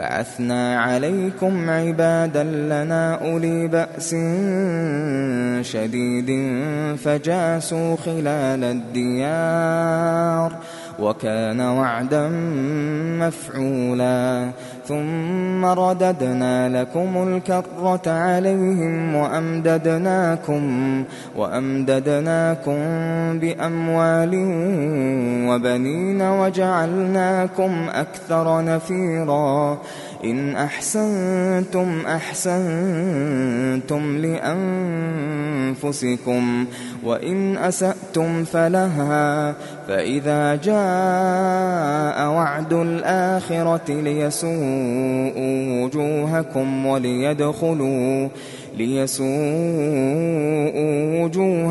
بعثنا عليكم عبادا لنا أولي بأس شديد فجاسوا خلال الديار وكان وعدا مفعولا ثم رددنا لكم الكرة عليهم وأمددناكم وأمددناكم بأموال وبنين وجعلناكم أكثر نفيرا إن أحسنتم أحسنتم لأنفسكم وإن أسأتم فلها فإذا جاء وعد الآخرة ليسوءوا وجوهكم وليدخلوا ليسوءوا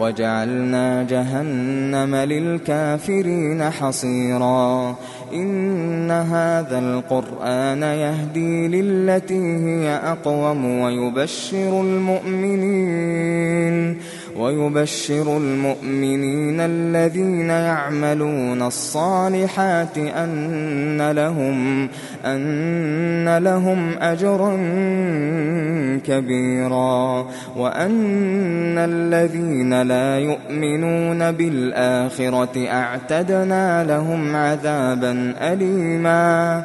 وجعلنا جهنم للكافرين حصيرا. إن هذا القرآن يهدي للتي هي أقوم ويبشر المؤمنين. ويبشر المؤمنين الذين يعملون الصالحات أن لهم أن لهم أجرا كبيرا وأن الذين لا يؤمنون بالآخرة أعتدنا لهم عذابا أليما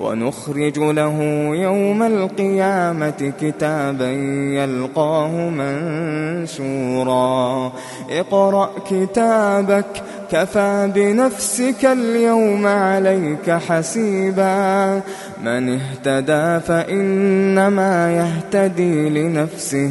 ونخرج له يوم القيامة كتابا يلقاه منشورا. اقرأ كتابك كفى بنفسك اليوم عليك حسيبا. من اهتدى فإنما يهتدي لنفسه.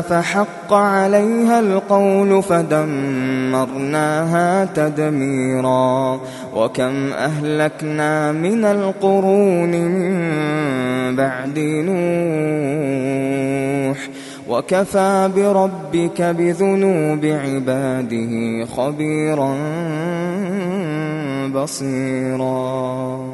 فحق عليها القول فدمرناها تدميرا. وكم أهلكنا من القرون من بعد نوح. وكفى بربك بذنوب عباده خبيرا بصيرا.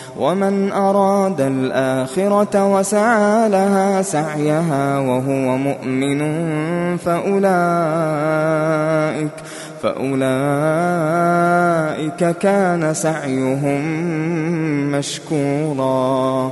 ومن أراد الآخرة وسعى لها سعيها وهو مؤمن فأولئك فأولئك كان سعيهم مشكورا.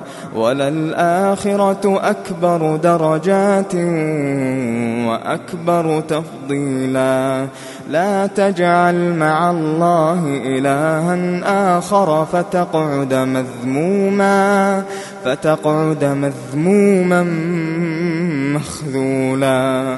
وللآخرة أكبر درجات وأكبر تفضيلا. لا تجعل مع الله إلها آخر فتقعد مذموما فتقعد مذموما مخذولا.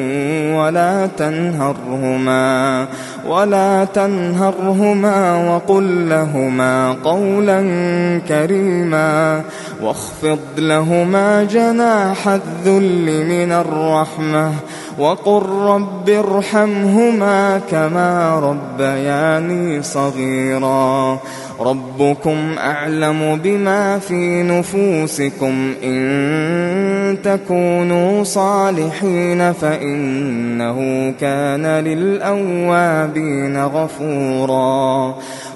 ولا تنهرهما ولا تنهرهما وقل لهما قولا كريما واخفض لهما جناح الذل من الرحمة وقل رب ارحمهما كما ربياني صغيرا. ربكم أعلم بما في نفوسكم. إن تكونوا صالحين فإنه كان للأوابين غفورا.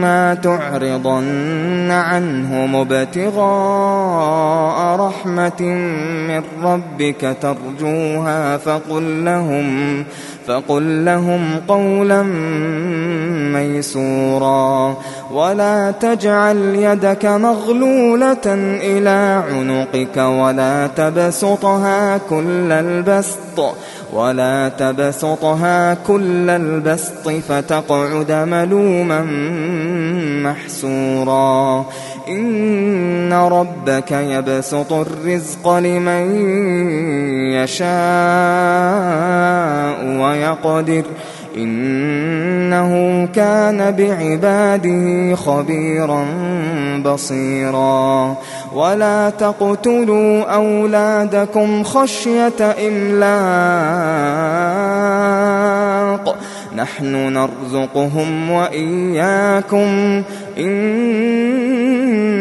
وإما تعرضن عنهم ابتغاء رحمة من ربك ترجوها فقل لهم فقل لهم قولا ميسورا ولا تجعل يدك مغلولة إلى عنقك ولا تبسطها كل البسط ولا تبسطها كل البسط فتقعد ملوما محسورا إن ربك يبسط الرزق لمن يشاء ويقدر إنه كان بعباده خبيرا بصيرا. ولا تقتلوا أولادكم خشية إملاق. نحن نرزقهم وإياكم. إن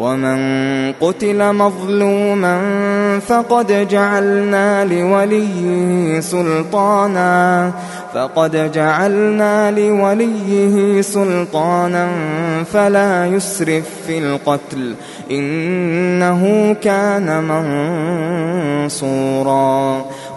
ومن قتل مظلوما فقد جعلنا لوليه سلطانا فقد جعلنا لوليه سلطانا فلا يسرف في القتل إنه كان منصورا.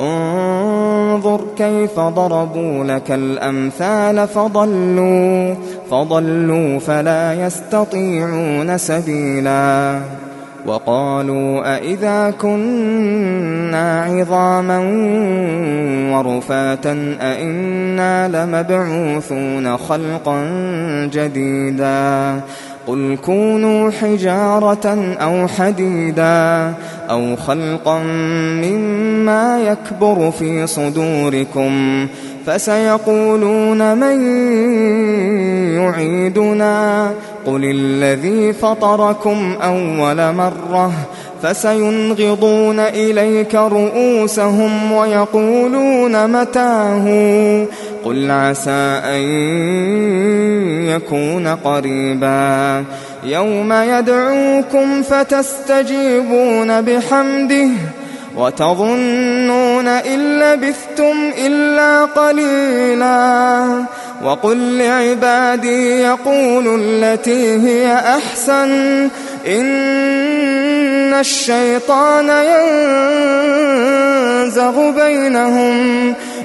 انظر كيف ضربوا لك الأمثال فضلوا فضلوا فلا يستطيعون سبيلا. وقالوا أإذا كنا عظاما ورفاتا أإنا لمبعوثون خلقا جديدا. قل كونوا حجارة أو حديدا أو خلقا مما يكبر في صدوركم فسيقولون من يعيدنا قل الذي فطركم أول مرة فسينغضون إليك رؤوسهم ويقولون متاه قل عسى أن يكون قريبا يوم يدعوكم فتستجيبون بحمده وتظنون إن لبثتم إلا قليلا وقل لعبادي يقولوا التي هي أحسن إن الشيطان ينزغ بينهم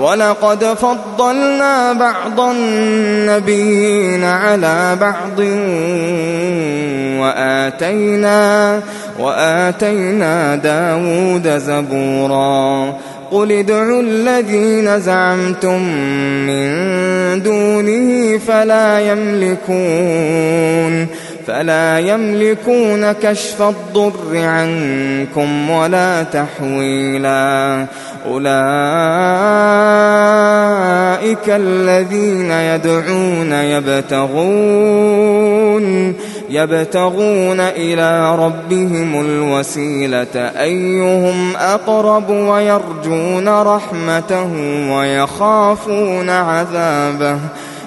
ولقد فضلنا بعض النبيين على بعض وآتينا وآتينا داود زبورا. قل ادعوا الذين زعمتم من دونه فلا يملكون. فلا يملكون كشف الضر عنكم ولا تحويلا. أولئك الذين يدعون يبتغون يبتغون إلى ربهم الوسيلة. أيهم أقرب ويرجون رحمته ويخافون عذابه.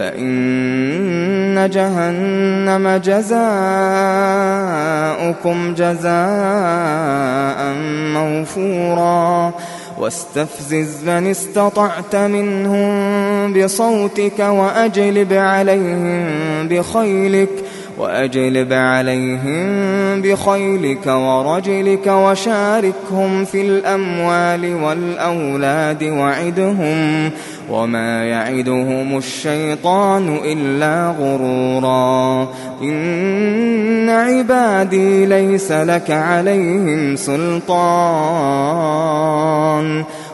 فإن جهنم جزاؤكم جزاء موفورا. واستفزز من استطعت منهم بصوتك وأجلب عليهم بخيلك. وأجلب عليهم بخيلك ورجلك وشاركهم في الأموال والأولاد وعدهم وما يعدهم الشيطان إلا غرورا. إن عبادي ليس لك عليهم سلطان.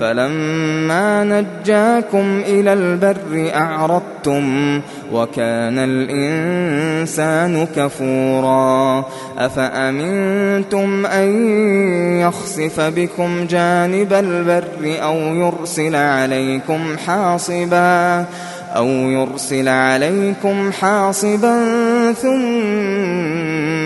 فلما نجاكم إلى البر أعرضتم وكان الإنسان كفورا أفأمنتم أن يخسف بكم جانب البر أو يرسل عليكم حاصبا أو يرسل عليكم حاصبا ثم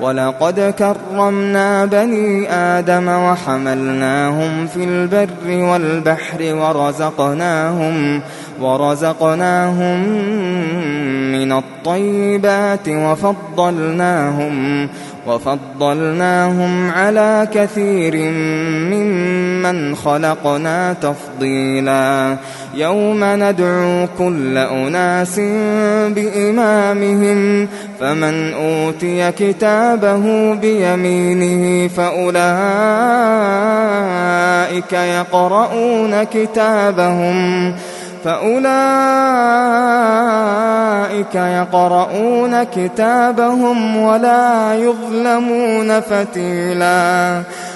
ولقد كرمنا بني آدم وحملناهم في البر والبحر ورزقناهم ورزقناهم من الطيبات وفضلناهم وفضلناهم على كثير ممن ممن خلقنا تفضيلا يوم ندعو كل أناس بإمامهم فمن أوتي كتابه بيمينه فأولئك يقرؤون كتابهم فأولئك يقرؤون كتابهم ولا يظلمون فتيلا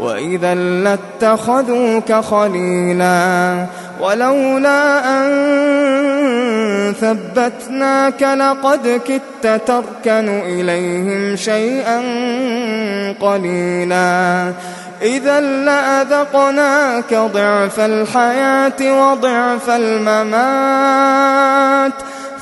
وإذا لاتخذوك خليلا ولولا أن ثبتناك لقد كدت تركن إليهم شيئا قليلا إذا لأذقناك ضعف الحياة وضعف الممات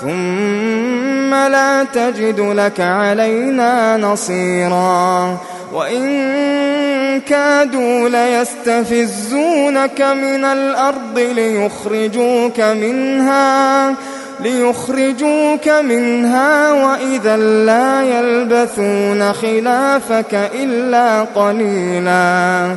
ثم لا تجد لك علينا نصيرا. وإن كادوا ليستفزونك من الأرض ليخرجوك منها ليخرجوك منها وإذا لا يلبثون خلافك إلا قليلا.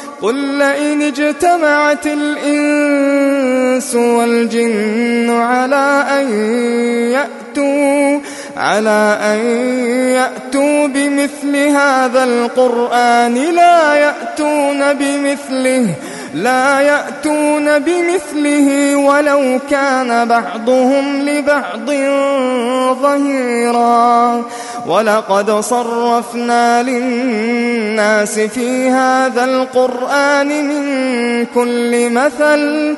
قل لئن اجتمعت الإنس والجن على أن يأتوا على أن يأتوا بمثل هذا القرآن لا يأتون بمثله. لا يأتون بمثله ولو كان بعضهم لبعض ظهيرا. ولقد صرفنا للناس في هذا القرآن من كل مثل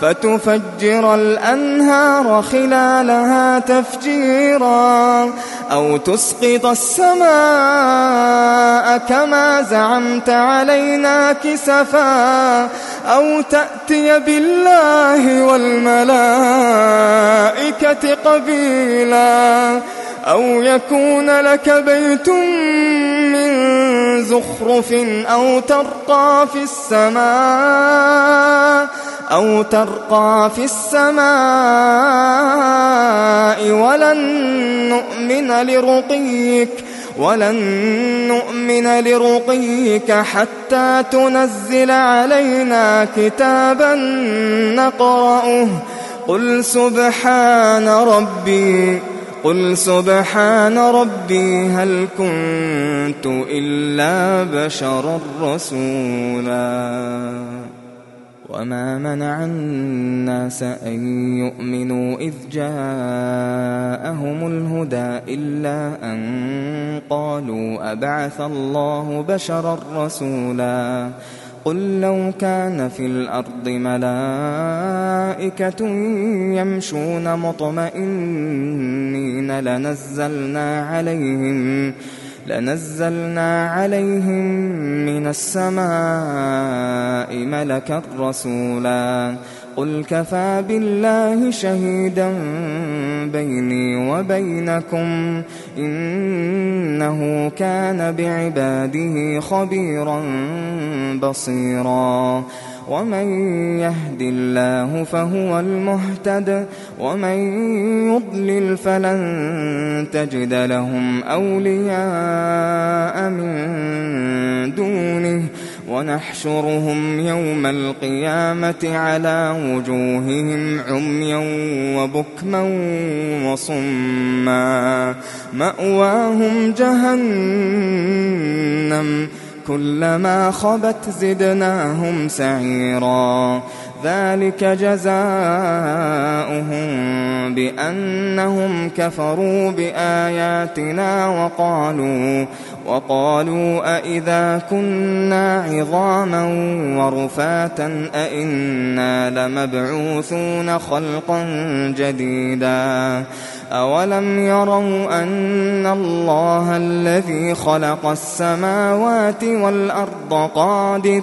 فتفجر الأنهار خلالها تفجيرا أو تسقط السماء كما زعمت علينا كسفا أو تأتي بالله والملائكة قبيلا أو يكون لك بيت من زخرف أو ترقى في السماء أو ترقى في السماء ولن نؤمن لرقيك ولن نؤمن لرقيك حتى تنزل علينا كتابا نقرأه قل سبحان ربي قل سبحان ربي هل كنت إلا بشرا رسولا. وما منع الناس أن يؤمنوا إذ جاءهم الهدى إلا أن قالوا أبعث الله بشرا رسولا. قل لو كان في الأرض ملائكة يمشون مطمئنين لنزلنا عليهم لنزلنا عليهم من السماء ملكا رسولا. قل كفى بالله شهيدا بيني وبينكم إنه كان بعباده خبيرا بصيرا ومن يهد الله فهو المهتد ومن يضلل فلن تجد لهم أولياء من دونه ونحشرهم يوم القيامة على وجوههم عميا وبكما وصما. مأواهم جهنم كلما خبت زدناهم سعيرا. ذلك جزاؤهم بأنهم كفروا بآياتنا وقالوا وقالوا أإذا كنا عظاما ورفاتا أإنا لمبعوثون خلقا جديدا أولم يروا أن الله الذي خلق السماوات والأرض قادر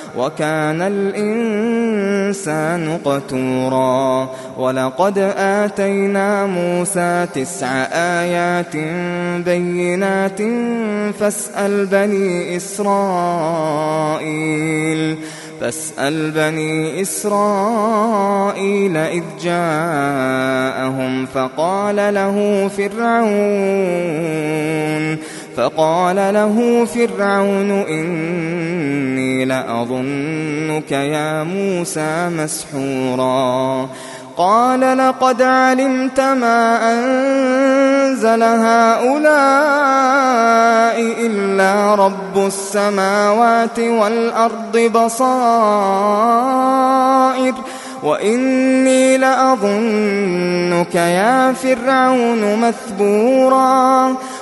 وكان الإنسان قتورا. ولقد آتينا موسى تسع آيات بينات فاسأل بني إسرائيل. فاسأل بني إسرائيل إذ جاءهم فقال له فرعون فقال له فرعون إني لأظنك يا موسى مسحورا. قال لقد علمت ما أنزل هؤلاء إلا رب السماوات والأرض بصائر وإني لأظنك يا فرعون مثبورا.